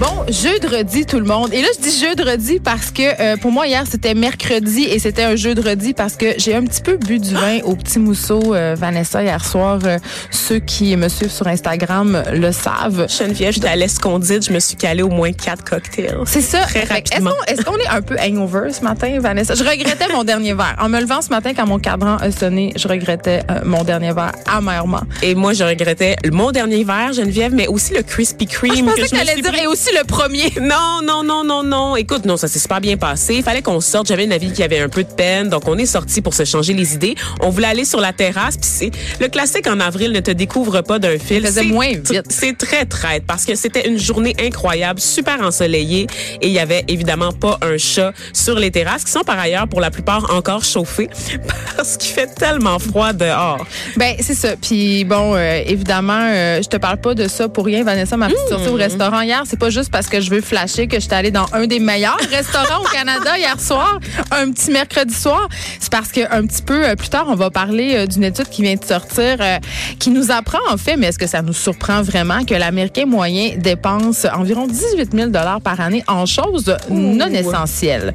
Bon, jeudi tout le monde. Et là, je dis jeudi parce que euh, pour moi, hier, c'était mercredi et c'était un jeudi parce que j'ai un petit peu bu du vin au petit mousseau, euh, Vanessa, hier soir. Euh, ceux qui me suivent sur Instagram le savent. Geneviève, j'étais à l'escondite, je me suis calée au moins quatre cocktails. C'est ça. Très rapidement. Est-ce qu'on est, un peu hangover ce matin, Vanessa? Je regrettais mon dernier verre. En me levant ce matin, quand mon cadran a sonné, je regrettais mon dernier verre amèrement. Et moi, je regrettais mon dernier verre, Geneviève, mais aussi le Krispy Kreme. Ah, je pensais que, que dire, et aussi le premier. Non, non, non, non, non. Écoute, non, ça s'est super bien passé. Il fallait qu'on sorte. J'avais une avis qui avait un peu de peine. Donc, on est sorti pour se changer les idées. On voulait aller sur la terrasse. Puis c'est le classique en avril ne te découvre pas d'un fil. C'est moins vite. C'est très traite parce que c'était une journée incroyable, super ensoleillée. Et il y avait évidemment pas un chat sur les terrasses qui sont par ailleurs pour la plupart encore chauffées parce qu'il fait tellement froid dehors. Ben, c'est ça. Puis bon, euh, évidemment, euh, je te parle pas de ça pour rien, Vanessa. Ma petite sortie au mmh. restaurant hier, c'est pas juste parce que je veux flasher que j'étais allée dans un des meilleurs restaurants au Canada hier soir, un petit mercredi soir. C'est parce que un petit peu euh, plus tard, on va parler euh, d'une étude qui vient de sortir, euh, qui nous apprend en fait, mais est-ce que ça nous surprend vraiment que l'Américain moyen dépense environ 18 000 dollars par année en choses non essentielles?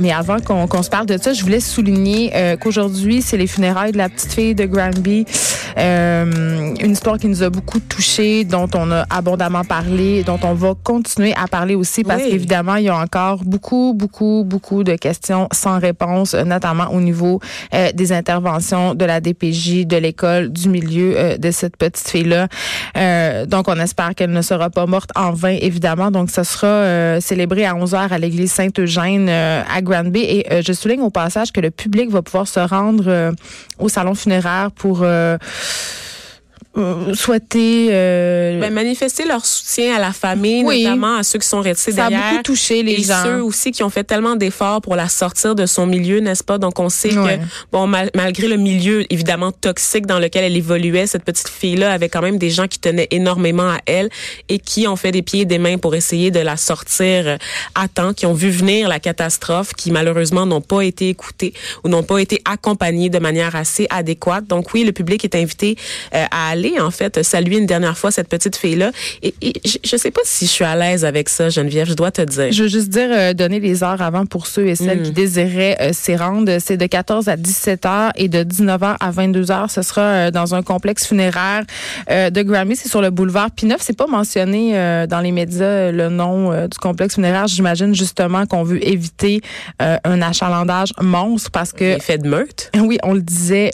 mais avant qu'on se parle de ça, je voulais souligner qu'aujourd'hui, c'est les funérailles de la petite fille de Granby. une histoire qui nous a beaucoup touchés, dont on a abondamment parlé, dont on va continuer à parler aussi parce qu'évidemment, il y a encore beaucoup, beaucoup, beaucoup de questions sans réponse, notamment au niveau euh, des interventions de la DPJ, de l'école, du milieu euh, de cette petite fille-là. Euh, donc, on espère qu'elle ne sera pas morte en vain, évidemment. Donc, ce sera célébré à 11h à l'église Saint-Eugène à Granby. Et je souligne au passage que le public va pouvoir se rendre au salon funéraire pour euh, souhaiter euh, ben, manifester leur soutien à la famille, notamment à ceux qui sont restés ça derrière. a beaucoup touché les et gens. ceux aussi qui ont fait tellement d'efforts pour la sortir de son milieu, n'est-ce pas? Donc on sait que bon malgré le milieu évidemment toxique dans lequel elle évoluait, cette petite fille-là avait quand même des gens qui tenaient énormément à elle et qui ont fait des pieds et des mains pour essayer de la sortir euh, à temps, qui ont vu venir la catastrophe, qui malheureusement n'ont pas été écoutés ou n'ont pas été accompagnés de manière assez adéquate. Donc oui, le public est invité à aller en fait, saluer une dernière fois cette petite fille-là. Et, je ne sais pas si je suis à l'aise avec ça, Geneviève, je dois te dire. Je veux juste dire, euh, donner les heures avant pour ceux et celles qui mm. désiraient euh, s'y rendre. C'est de 14 à 17 heures et de 19 h à 22 heures. Ce sera euh, dans un complexe funéraire de Grammy. C'est sur le boulevard Pineuf. C'est pas mentionné dans les médias le nom du complexe funéraire. J'imagine justement qu'on veut éviter un achalandage monstre parce que... L'effet de meute. Oui, on le disait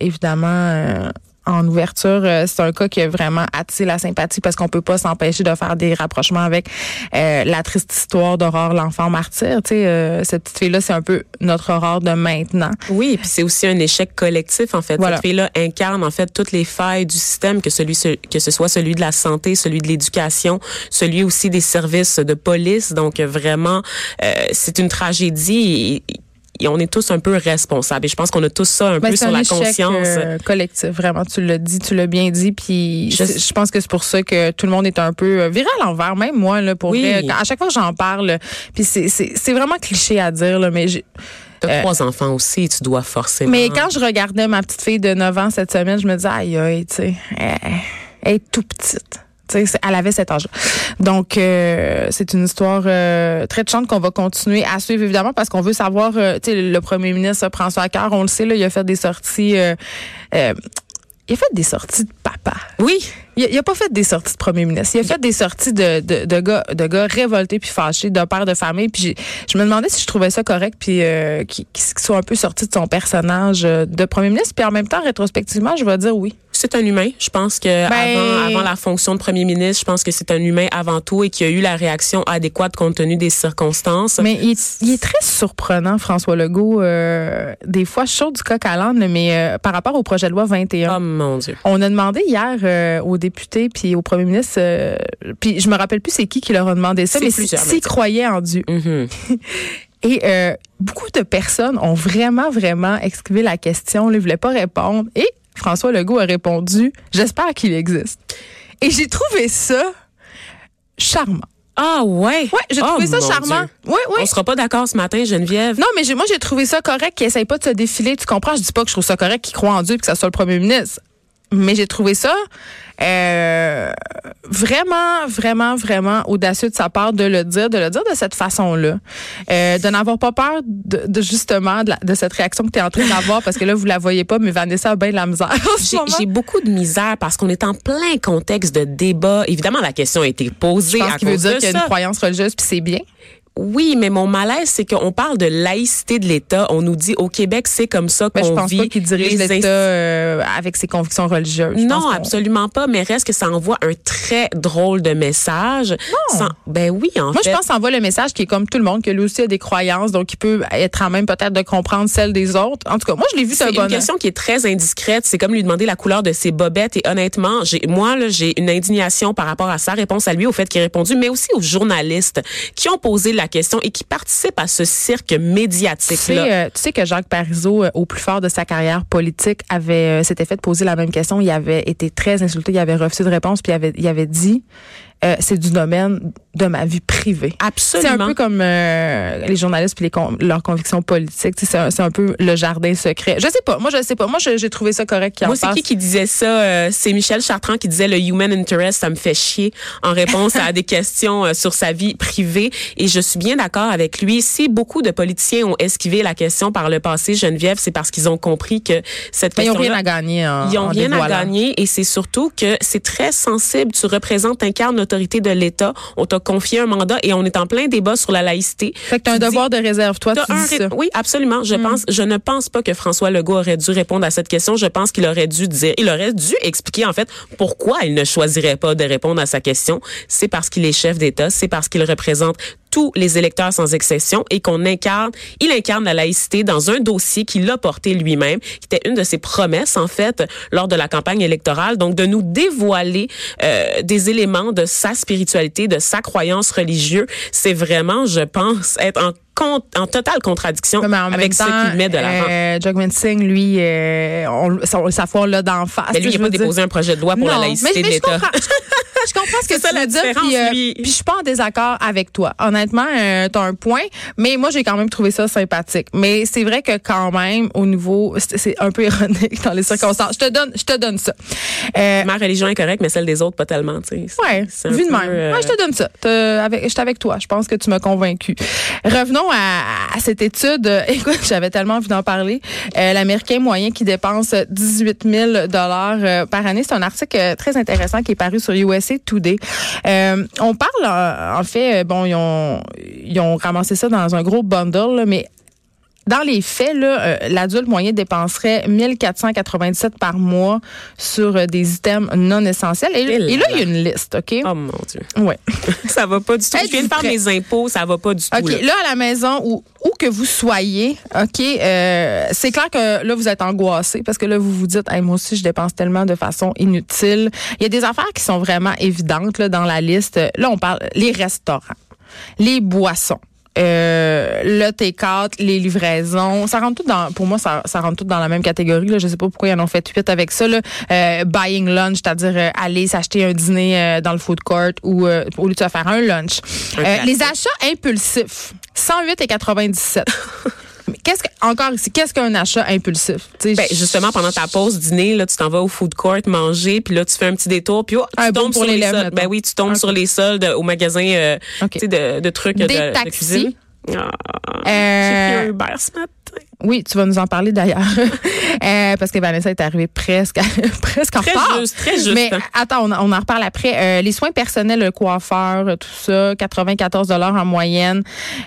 évidemment en ouverture, euh, c'est un cas qui a vraiment attiré la sympathie parce qu'on peut pas s'empêcher de faire des rapprochements avec euh, la triste histoire d'Aurore, l'enfant martyr. Tu sais, euh, cette petite fille-là, c'est un peu notre Aurore de maintenant. Oui, et puis c'est aussi un échec collectif en fait. Cette fille-là incarne en fait toutes les failles du système, que celui que ce soit celui de la santé, celui de l'éducation, celui aussi des services de police. Donc vraiment, c'est une tragédie. Et, on est tous un peu responsables. Et je pense qu'on a tous ça un ben, peu sur la conscience. Euh, collectif, vraiment, tu l'as dit, tu l'as bien dit. Puis je, pense que c'est pour ça que tout le monde est un peu euh, viral envers, même moi, là, pour oui. à chaque fois que j'en parle, puis c'est vraiment cliché à dire, là, mais j'ai. T'as euh, trois enfants aussi, tu dois forcément. Mais quand je regardais ma petite fille de 9 ans cette semaine, je me disais, aïe, aïe, tu sais, elle est tout petite elle avait cet âge. Donc, euh, c'est une histoire euh, très touchante qu'on va continuer à suivre, évidemment, parce qu'on veut savoir, euh, tu sais, le premier ministre prend ça à cœur, on le sait, là, il a fait des sorties... il a fait des sorties de papa. Oui. Il, il a pas fait des sorties de premier ministre. Il a fait des sorties de, de, de gars, de gars révoltés puis fâchés, de père de famille. Puis je me demandais si je trouvais ça correct puis qu'il soit un peu sorti de son personnage de premier ministre. Puis en même temps, rétrospectivement, je vais dire oui c'est un humain. Je pense que ben, avant, la fonction de premier ministre, je pense que c'est un humain avant tout et qu'il a eu la réaction adéquate compte tenu des circonstances. Mais il, est très surprenant, François Legault. Euh, des fois, chaud du coq à l'âne, mais euh, par rapport au projet de loi 21. Oh mon Dieu. On a demandé hier euh, aux députés puis au premier ministre, puis je me rappelle plus c'est qui qui leur a demandé ça, mais s'ils croyaient en Dieu. Mm-hmm. Et beaucoup de personnes ont vraiment, vraiment esquivé la question, ne voulaient pas répondre. Et François Legault a répondu J'espère qu'il existe. Et j'ai trouvé ça charmant. Ah ouais. Ouais, j'ai Oh, trouvé ça charmant. Dieu. Oui, oui. On sera pas d'accord ce matin, Geneviève. Non, mais moi, j'ai trouvé ça correct qu'il essaye pas de se défiler. Tu comprends? Je dis pas que je trouve ça correct qu'il croit en Dieu et que ça soit le premier ministre. Mais j'ai trouvé ça euh, vraiment, vraiment, vraiment audacieux de sa part de le dire, de le dire de cette façon-là. Euh, de n'avoir pas peur de, de justement de, la- de cette réaction que tu es en train d'avoir parce que là, vous la voyez pas, mais Vanessa a bien de la misère. J'ai beaucoup de misère parce qu'on est en plein contexte de débat. Évidemment, la question a été posée Je pense à qu'il veut dire qu'il y a une croyance religieuse puis c'est bien. Oui, mais mon malaise, c'est qu'on parle de laïcité de l'État. On nous dit au Québec, c'est comme ça je qu'on pense vit. pas qu'il dirige l'État euh, avec ses convictions religieuses. Je pense Non, absolument pas. Mais reste que ça envoie un très drôle de message. Non. Sans- ben oui, en Moi, fait. je pense que ça envoie le message qui est comme tout le monde, que lui aussi a des croyances, donc il peut être à même peut-être de comprendre celles des autres. En tout cas, moi, je l'ai vu, c'est C'est un une bon question qui est très indiscrète. C'est comme lui demander la couleur de ses bobettes. Et honnêtement, j'ai, moi, là, j'ai une indignation par rapport à sa réponse à lui, au fait qu'il a répondu, mais aussi aux journalistes qui ont posé la question et qui participent à ce cirque Tu sais, euh, tu sais que Jacques Parizeau, euh, au plus fort de sa carrière politique, avait euh, s'était fait poser la même question. Il avait été très insulté, il avait refusé de réponse, puis il avait, il avait dit euh, c'est du domaine de ma vie privée. C'est Absolument. un peu comme euh, les journalistes puis les con- leurs convictions politiques. C'est un, c'est un peu le jardin secret. Je sais pas. Moi, je sais pas. Moi, j'ai trouvé ça correct Moi, c'est qui qui disait ça? Euh, c'est Michel Chartrand qui disait le human interest, ça me fait chier en réponse à des questions sur sa vie privée. Et je suis bien d'accord avec lui. Si beaucoup de politiciens ont esquivé la question par le passé, Geneviève, c'est parce qu'ils ont compris que cette Mais ils n'ont question rien à gagner. En, Ils ont en rien à gagner et c'est surtout que c'est très sensible. Tu représentes, incarnes de l'État. On t'a confié un mandat et on est en plein débat sur la laïcité. Fait que t'as un dis- devoir de réserve. Toi, tu dis ça. Oui, absolument. Hmm. Je pense, je ne pense pas que François Legault aurait dû répondre à cette question. Je pense qu'il aurait dû dire, il aurait dû expliquer en fait pourquoi il ne choisirait pas de répondre à sa question. C'est parce qu'il est chef d'État, c'est parce qu'il représente tous les électeurs sans exception et qu'on incarne, il incarne la laïcité dans un dossier qu'il a porté lui-même, qui était une de ses promesses en fait lors de la campagne électorale, donc de nous dévoiler euh, des éléments de sa spiritualité, de sa croyance religieuse, c'est vraiment, je pense, être en en totale contradiction en avec temps, ce qu'il met de l'avant. Euh, Jagmeet Singh, lui, euh, on, sa, sa foi, l'a d'en face. mais lui, il n'a pas déposé un projet de loi pour non, la laïcité mais, de mais je l'État. comprends, je, je comprends ce que ça tu veux dire. Puis, euh, puis je suis pas en désaccord avec toi. Honnêtement, euh, t'as un point, mais moi j'ai quand même trouvé ça sympathique. Mais c'est vrai que quand même, au niveau, c'est un peu ironique dans les circonstances. Je te donne, je te donne ça. Euh, Ma religion est correcte, mais celle des autres, pas tellement. tu sais. Ouais, vu de même. euh, Ouais, je te donne ça. Avec, j'étais avec toi. Je pense que tu m'as convaincu. Revenons à, à cette étude. Écoute, j'avais tellement envie d'en parler. Euh, L'Américain moyen qui dépense 18 000 dollars euh, par année. C'est un article très intéressant qui est paru sur USA Euh, on parle, euh, en fait, euh, bon, ils ont, ils ramassé ça dans un gros bundle, mais dans les faits, euh, l'adulte moyen dépenserait 1497 par mois sur euh, des items non essentiels. Et, Et là et là, il y a une liste, OK? Oh mon Dieu. Ouais. Ça va pas du tout. Je viens de faire mes impôts, ça va pas du tout. OK, là. là, à la maison, où, où que vous soyez, OK, euh, c'est clair que là, vous êtes angoissé parce que là, vous vous dites, Hey, moi aussi, je dépense tellement de façon inutile. Il y a des affaires qui sont vraiment évidentes là, dans la liste. Là, on parle les restaurants, les boissons. Euh, le T4, les livraisons, ça rentre tout dans, pour moi, ça, ça rentre tout dans la même catégorie. Là. Je sais pas pourquoi ils en ont fait huit avec ça. Là. Euh, buying lunch, c'est-à-dire euh, aller s'acheter un dîner euh, dans le food court ou euh, au lieu de se faire un lunch. Un Euh, les achats impulsifs, 108 et 97. Qu'est-ce que, encore ici, qu'est-ce qu'un achat impulsif? Ben, justement, pendant ta pause dîner, là, tu t'en vas au food court manger, puis là, tu fais un petit détour, puis oh, tu Un bon tombes pour sur les les soldes. Ben oui, tu tombes sur les soldes au magasin euh, de, de trucs Des de, de taxis. cuisine. Ah, Euh, J'ai pris un Uber ce matin. Oui, tu vas nous en parler d'ailleurs. Euh, parce que Vanessa est arrivée presque, presque en Très retard. juste, très juste. Mais attends, on, on en reparle après. Euh, les soins personnels, le coiffeur, euh, tout ça, 94 dollars en moyenne.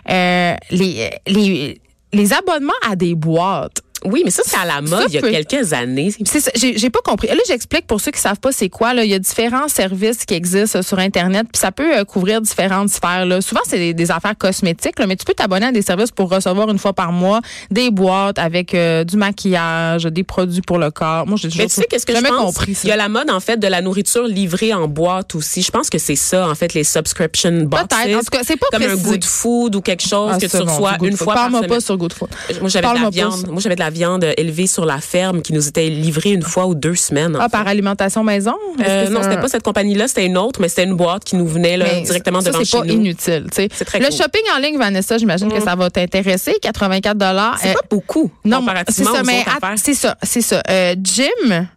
Euh, les, les, les abonnements à des boîtes. Oui, mais ça, c'est à la mode il y a peut- quelques années. C'est ça, j'ai pas compris. Là, j'explique pour ceux qui savent pas c'est quoi. Là, il y a différents services qui existent sur Internet, puis ça peut euh, couvrir différentes sphères. Là. Souvent, c'est des, des affaires cosmétiques, là, mais tu peux t'abonner à des services pour recevoir une fois par mois des boîtes avec euh, du maquillage, des produits pour le corps. Moi, j'ai toujours Mais tu sais, qu'est-ce que je jamais pense? compris ça. Il y a la mode, en fait, de la nourriture livrée en boîte aussi. Je pense que c'est ça, en fait, les subscription boxes. Peut-être. En tout cas, c'est pas Comme précisé. un good food ou quelque chose Ah, que tu bon, reçois une fois par Parle-moi semaine. pas sur Good Food. Moi, j'avais de la Parle-moi viande. Moi, j'avais de la la viande élevée sur la ferme qui nous était livrée une fois ou deux semaines. Ah, par alimentation maison? Euh, non, c'était pas cette compagnie-là, c'était une autre, mais c'était une boîte qui nous venait là, directement ça, devant chez nous. C'est pas inutile. C'est très Le shopping en ligne, Vanessa, j'imagine que mm. ça va t'intéresser. 84 C'est pas beaucoup non, comparativement ça, aux mais C'est ça, c'est ça. Euh, gym,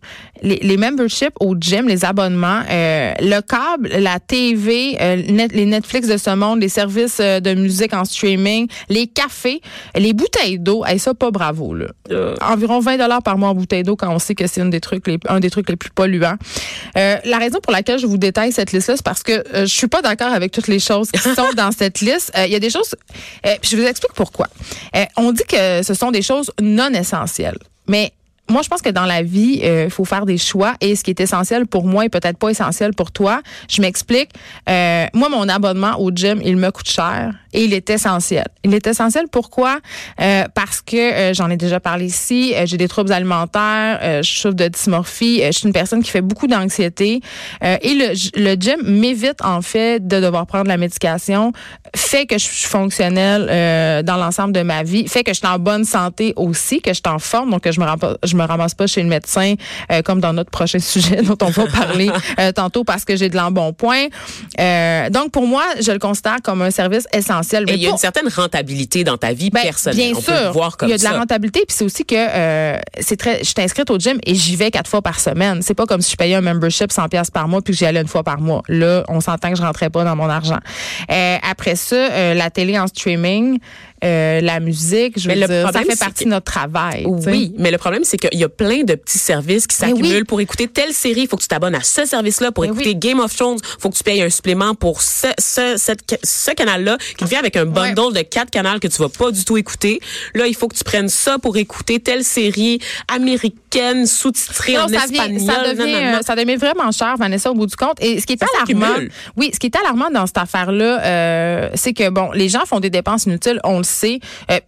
les, les memberships au gym, les abonnements, euh, le câble, la TV, euh, les Netflix de ce monde, les services euh, de musique en streaming, les cafés, les bouteilles d'eau, et ça pas bravo là. Environ 20 dollars par mois en bouteille d'eau quand on sait que c'est un des trucs les un des trucs les plus polluants. la raison pour laquelle je vous détaille cette liste là, c'est parce que je suis pas d'accord avec toutes les choses qui sont dans cette liste. Il y a des choses je vous explique pourquoi. on dit que ce sont des choses non essentielles. Mais moi, je pense que dans la vie, il euh, faut faire des choix et ce qui est essentiel pour moi est peut-être pas essentiel pour toi. Je m'explique. Euh, moi, mon abonnement au gym, il me coûte cher et il est essentiel. Il est essentiel pourquoi? Euh, parce que j'en ai déjà parlé ici, j'ai des troubles alimentaires, je souffre de dysmorphie, je suis une personne qui fait beaucoup d'anxiété et le, le gym m'évite en fait de devoir prendre la médication, fait que je suis fonctionnelle dans l'ensemble de ma vie, fait que je suis en bonne santé aussi, que je suis en forme, donc que je me rends pas, je ramasse pas chez le médecin euh, comme dans notre prochain sujet dont on va parler euh, tantôt parce que j'ai de l'embonpoint. Euh, donc pour moi, je le considère comme un service essentiel. Et il y a une certaine rentabilité dans ta vie ben, personnelle. Bien on sûr, peut le voir comme il y a de la rentabilité puis c'est aussi que c'est très je suis inscrite au gym et j'y vais quatre fois par semaine. C'est pas comme si je payais un membership 100 pièces par mois puis que j'y allais une fois par mois. Là, on s'entend que je rentrais pas dans mon argent. après ça, la télé en streaming euh, la musique, je veux dire, ça fait partie de notre travail. Oui, mais le problème, c'est qu'il y a plein de petits services qui s'accumulent pour écouter telle série. Il faut que tu t'abonnes à ce service-là. Pour écouter Game of Thrones, il faut que tu payes un supplément pour ce, ce, ce canal-là qui vient avec un bundle de quatre canaux que tu vas pas du tout écouter. Là, il faut que tu prennes ça pour écouter telle série américaine sous-titrée en ça espagnol. ça, devient, ça devient vraiment cher, Vanessa, au bout du compte. Et ce qui est alarmant, oui, ce qui est alarmant dans cette affaire-là, euh, c'est que bon, les gens font des dépenses inutiles. On le c'est euh,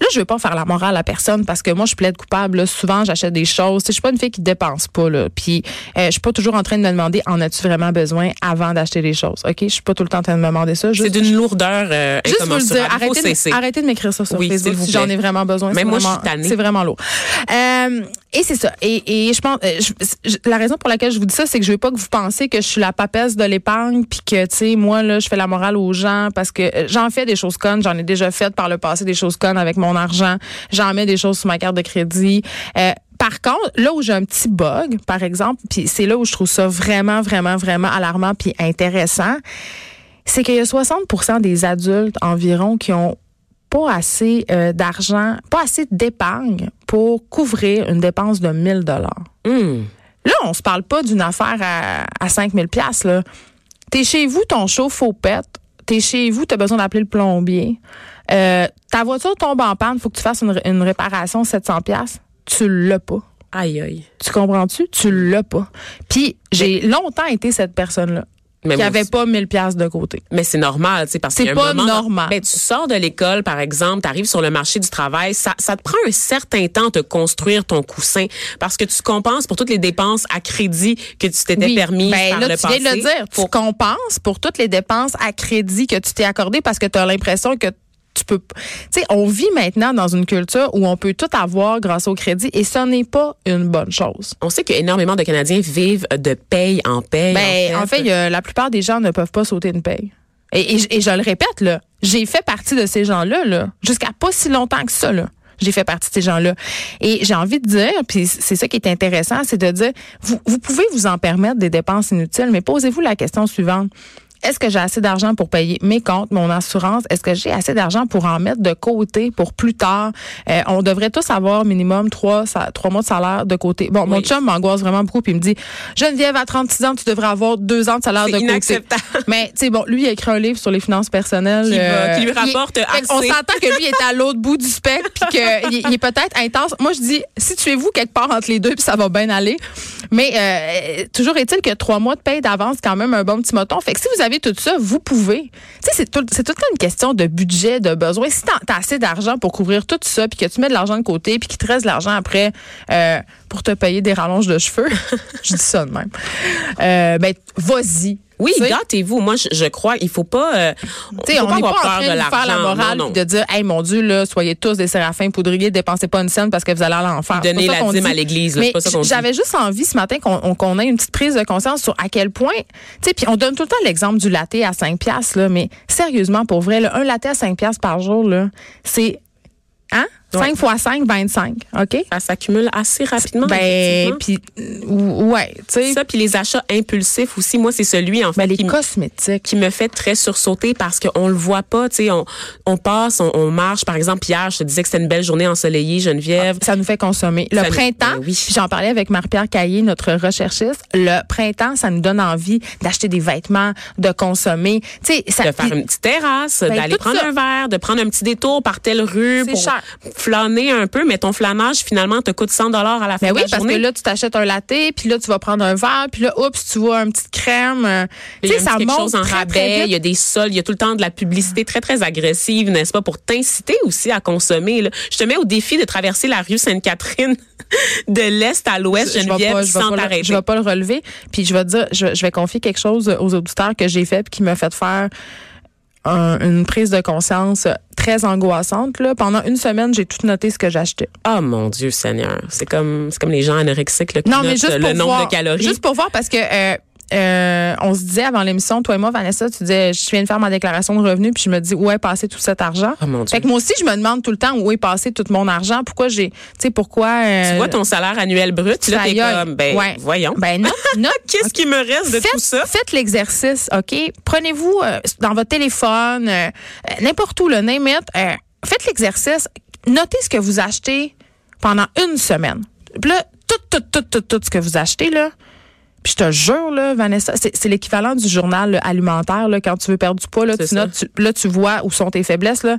Là, je veux pas faire la morale à personne parce que moi, je plaide coupable. Souvent, j'achète des choses. Je suis pas une fille qui dépense pas. Là. Puis, euh, je suis pas toujours en train de me demander en as-tu vraiment besoin avant d'acheter des choses. Ok, je suis pas tout le temps en train de me demander ça. C'est d'une lourdeur euh, Juste vous le dire, arrêtez, de, arrêtez de m'écrire ça sur Facebook si j'en ai vraiment besoin. Mais moi, vraiment, C'est vraiment lourd. Euh, et c'est ça. Et, je pense, euh, la raison pour laquelle je vous dis ça, c'est que je veux pas que vous pensiez que je suis la papesse de l'épargne, puis que tu sais, moi là, je fais la morale aux gens parce que j'en fais des choses connes. J'en ai déjà fait par le passé des choses connes avec mon argent j'en mets des choses sur ma carte de crédit. Euh, par contre, là où j'ai un petit bug, par exemple, puis c'est là où je trouve ça vraiment, vraiment, vraiment alarmant puis intéressant, c'est qu'il y a 60% des adultes environ qui ont pas assez euh, d'argent, pas assez d'épargne pour couvrir une dépense de 1000 dollars. Hmm. Là, on se parle pas d'une affaire à, à 5000 pièces là. T'es chez vous, ton chauffe-eau pète. T'es chez vous, t'as besoin d'appeler le plombier. Euh, ta voiture tombe en panne, faut que tu fasses une, une réparation 700 pièces. Tu l'as pas. Aïe aïe. Tu comprends-tu? Tu l'as pas. Puis j'ai longtemps été cette personne-là. Mais qui avait pas 1000 pièces de côté. Mais c'est normal, tu sais, parce que c'est pas normal. Ben, tu sors de l'école, par exemple, tu arrives sur le marché du travail, ça, ça te prend un certain temps de construire ton coussin parce que tu compenses pour toutes les dépenses à crédit que tu t'étais permis ben, par là, le tu viens de le dire, tu compenses pour toutes les dépenses à crédit que tu t'es accordé parce que tu as l'impression que tu peux tu sais on vit maintenant dans une culture où on peut tout avoir grâce au crédit et ce n'est pas une bonne chose. On sait qu'énormément de Canadiens vivent de paye en paye. Ben, en fait, la plupart des gens ne peuvent pas sauter une paye. Et, je le répète là, j'ai fait partie de ces gens-là là, jusqu'à pas si longtemps que ça là. J'ai fait partie de ces gens-là. Et j'ai envie de dire, puis c'est ça qui est intéressant, c'est de dire, vous, vous pouvez vous en permettre des dépenses inutiles, mais posez-vous la question suivante est-ce que j'ai assez d'argent pour payer mes comptes, mon assurance? Est-ce que j'ai assez d'argent pour en mettre de côté pour plus tard? Euh, on devrait tous avoir minimum trois, trois mois de salaire de côté. Bon, mon chum m'angoisse vraiment beaucoup puis il me dit, Geneviève, à 36 ans, tu devrais avoir deux ans de salaire de inacceptable. côté. Mais, tu sais, bon, lui, il a écrit un livre sur les finances personnelles. Qui, euh, lui rapporte assez. On s'entend que lui est à l'autre bout du spectre puis qu'il il est peut-être intense. Moi, je dis, situez-vous quelque part entre les deux puis ça va bien aller. Mais euh, toujours est-il que trois mois de paye d'avance, quand même un bon petit moton. Fait que si vous avez tout ça, vous pouvez. C'est tout le temps une question de budget, de besoin. Si t'as as assez d'argent pour couvrir tout ça, puis que tu mets de l'argent de côté, puis qu'il te reste de l'argent après, euh, pour te payer des rallonges de cheveux. je dis ça de même. Euh, ben, vas-y. Oui, gâtez-vous. Moi, je, je crois, il faut pas. Euh, faut on pas n'est pas en avoir train de faire la morale Non, non. puis de dire, hey, mon Dieu, là, soyez tous des séraphins poudriers, dépensez pas une scène parce que vous allez à l'enfer. Pas ça la dîme dit. à l'église, Mais pas. J'avais juste envie ce matin qu'on on- qu'on ait une petite prise de conscience sur à quel point, tu sais, puis on donne tout le temps l'exemple du latte à 5 piastres, là, mais sérieusement, pour vrai, là, un latte à 5 piastres par jour, là, c'est, hein? 5 fois 5, 25, OK? Ça s'accumule assez rapidement. Ben, puis, ouais, tu sais, ça, puis les achats impulsifs aussi. Moi, c'est celui en fait ben, les qui, cosmétiques. qui me fait très sursauter parce qu'on le voit pas. Tu sais, on, on passe, on, on marche. Par exemple, hier, je te disais que c'était une belle journée ensoleillée, Geneviève. Ça nous fait consommer. Le Ça nous- printemps, ben oui. j'en parlais avec Marie-Pierre Caillé, notre recherchiste, le printemps, ça nous donne envie d'acheter des vêtements, de consommer. Tu sais, ça de faire une petite terrasse, Ben, d'aller prendre ça. un verre, de prendre un petit détour par telle rue C'est pour cher. Flâner un peu, mais ton flânage finalement te coûte 100 dollars à la fin Ben de oui, la parce journée. que là, tu t'achètes un latte, puis là, tu vas prendre un verre, puis là, oups, tu vois une petite crème. euh, Tu sais, ça monte chose en très, rabais, il y a des soldes, il y a tout le temps de la publicité très, très agressive, n'est-ce pas, pour t'inciter aussi à consommer. là. Je te mets au défi de traverser la rue Sainte-Catherine de l'Est à l'Ouest, je Geneviève, je vais sans pas le- t'arrêter. je vais pas le relever. Puis je vais te dire, je, je vais confier quelque chose aux auditeurs que j'ai fait puis qui m'a fait faire un- une prise de conscience très angoissante. Là. Pendant une semaine, j'ai tout noté ce que j'achetais. Oh mon Dieu Seigneur, c'est comme c'est comme les gens anorexiques là, qui Non, mais juste le pour nombre voir, de calories. Juste pour voir, parce que euh, euh, on se disait avant l'émission, toi et moi, Vanessa, tu disais, je viens de faire ma déclaration de revenus, puis je me dis, où est passé tout cet argent? Oh mon Dieu. Fait que moi aussi, je me demande tout le temps où est passé tout mon argent. Pourquoi j'ai, tu sais, pourquoi... euh, tu vois ton salaire annuel brut, là, t'es comme, ben, Ouais. voyons. Ben, note, note. Qu'est-ce qui me reste de faites, tout ça? Faites l'exercice, OK? Prenez-vous euh, dans votre téléphone, euh, euh, n'importe où, le name it, euh, faites l'exercice. Notez ce que vous achetez pendant une semaine. Puis là, tout, tout, tout, tout, tout ce que vous achetez, là, puis je te jure, là, Vanessa, c'est l'équivalent du journal là, alimentaire. Là, quand tu veux perdre du poids, là, tu notes, tu- là, tu vois où sont tes faiblesses. Là.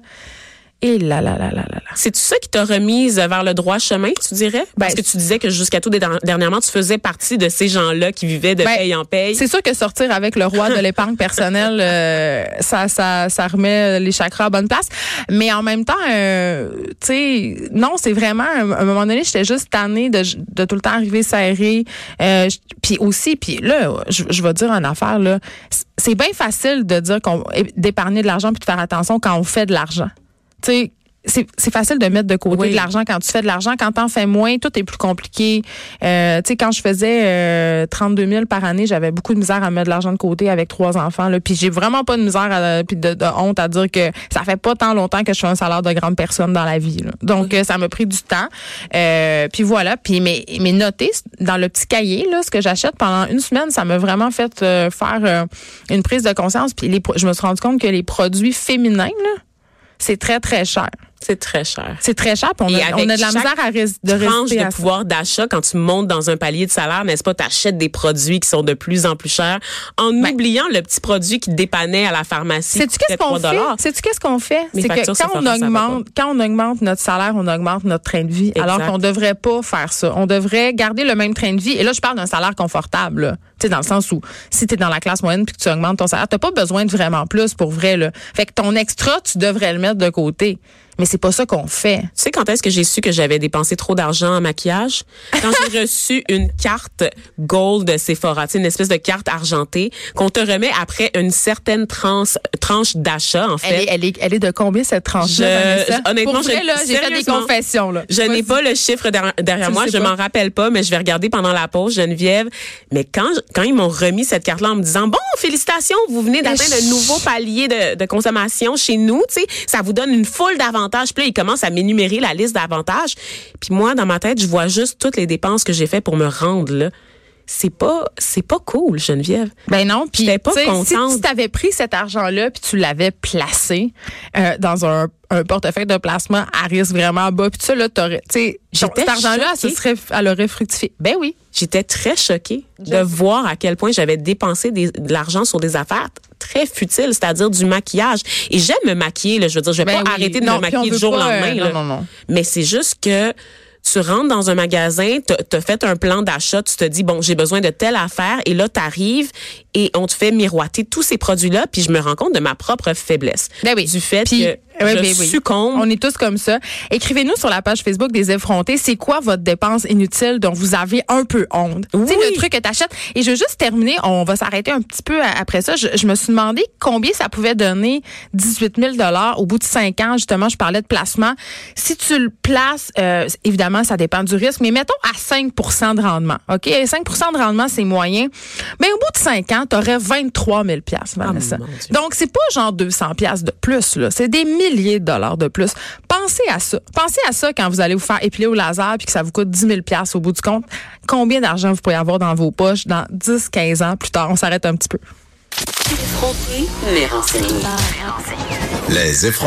Et là, là, là, là, là, là. C'est-tu ça qui t'a remise vers le droit chemin, tu dirais? Parce Ben, que tu disais que jusqu'à tout dernièrement, tu faisais partie de ces gens-là qui vivaient de Ben, paye en paye. C'est sûr que sortir avec le roi de l'épargne personnelle, euh, ça, ça, ça remet les chakras à bonne place. Mais en même temps, euh, tu sais, non, c'est vraiment, à un moment donné, j'étais juste tannée de, de tout le temps arriver serrée. Euh, puis aussi, puis là, je, je vais dire une affaire, là. C'est bien facile de dire qu'on d'épargner de l'argent puis de faire attention quand on fait de l'argent. Tu sais, c'est c'est facile de mettre de côté Oui. de l'argent quand tu fais de l'argent. Quand t'en fais moins, tout est plus compliqué. Euh, tu sais, quand je faisais euh, 32 000 par année, j'avais beaucoup de misère à mettre de l'argent de côté avec trois enfants. Là. Puis j'ai vraiment pas de misère à, puis de, de honte à dire que ça fait pas tant longtemps que je fais un salaire de grande personne dans la vie. là. Donc, euh, ça m'a pris du temps. Euh, puis voilà. Puis mes, mes notés dans le petit cahier, là, ce que j'achète pendant une semaine, ça m'a vraiment fait euh, faire euh, une prise de conscience. Puis les, je me suis rendu compte que les produits féminins, là, c'est très, très cher. C'est très cher. C'est très cher, puis on, a, on a de la misère à de tranche de à pouvoir d'achat quand tu montes dans un palier de salaire, n'est-ce pas? Tu achètes des produits qui sont de plus en plus chers en Ben. oubliant le petit produit qui te dépannait à la pharmacie. Sais-tu qu'est-ce qu'on 3 fait? Sais-tu qu'est-ce qu'on fait? C'est que quand on augmente, quand on augmente notre salaire, on augmente notre train de vie. Exact. Alors qu'on devrait pas faire ça. On devrait garder le même train de vie. Et là, je parle d'un salaire confortable, là. Tu sais, dans le sens où, si tu es dans la classe moyenne puis que tu augmentes ton salaire, t'as pas besoin de vraiment plus pour vrai, là. Fait que ton extra, tu devrais le mettre de côté. Mais c'est pas ça qu'on fait. Tu sais quand est-ce que j'ai su que j'avais dépensé trop d'argent en maquillage? Quand j'ai reçu une carte gold de Sephora, une espèce de carte argentée qu'on te remet après une certaine tranche, tranche d'achat, en fait. Elle est, elle, est, elle est de combien cette tranche-là, Je- honnêtement, Pour vrai, je- là, j'ai fait des sérieusement, confessions, là. Je n'ai pas le chiffre derrière, moi, je m'en rappelle pas, mais je vais regarder pendant la pause, Geneviève. Mais quand, ils m'ont remis cette carte-là en me disant, bon, félicitations, vous venez d'atteindre un nouveau palier de, de consommation chez nous, tu sais, ça vous donne une foule d'avantages. Puis là, ils commencent à m'énumérer la liste d'avantages. Puis moi, dans ma tête, je vois juste toutes les dépenses que j'ai fait pour me rendre là. C'est pas, c'est pas cool, Geneviève. Ben non, puis pas si, contente. si tu avais pris cet argent-là puis tu l'avais placé euh, dans un, un portefeuille de placement à risque vraiment bas, puis ça là, t'aurais, tu sais, cet argent-là, ce choquée. serait, elle aurait fructifié. Ben oui. J'étais très choquée de voir à quel point j'avais dépensé des- de l'argent sur des affaires très futiles, c'est-à-dire du maquillage. Et j'aime me maquiller, là, je veux dire, je vais Ben pas oui. arrêter de Non, me maquiller du jour au lendemain. euh, là. non, non, non. Mais c'est juste que tu rentres dans un magasin, tu as fait un plan d'achat, tu te dis, bon, j'ai besoin de telle affaire, et là, tu arrives et on te fait miroiter tous ces produits-là, puis je me rends compte de ma propre faiblesse. Ben oui. Du fait Puis, que Oui, je oui, oui. succombe. On est tous comme ça. Écrivez-nous sur la page Facebook des effrontés. C'est quoi votre dépense inutile dont vous avez un peu honte? Oui. Tu sais, le truc que t'achètes. Et je veux juste terminer. On va s'arrêter un petit peu après ça. Je, je me suis demandé combien ça pouvait donner 18 000 au bout de cinq ans. Justement, je parlais de placement. Si tu le places, euh, évidemment, ça dépend du risque, mais mettons à 5 de rendement. OK? 5 de rendement, c'est moyen. Mais au bout de cinq ans, tu aurais 23 000 Vanessa. Dieu. Donc, c'est pas genre 200 pièces de plus, là. C'est des milliers de dollars de plus. Pensez à ça. Pensez à ça quand vous allez vous faire épiler au laser puis que ça vous coûte 10 000 pièces au bout du compte. Combien d'argent vous pourriez avoir dans vos poches dans 10, 15 ans plus tard? On s'arrête un petit peu. Les effrontés.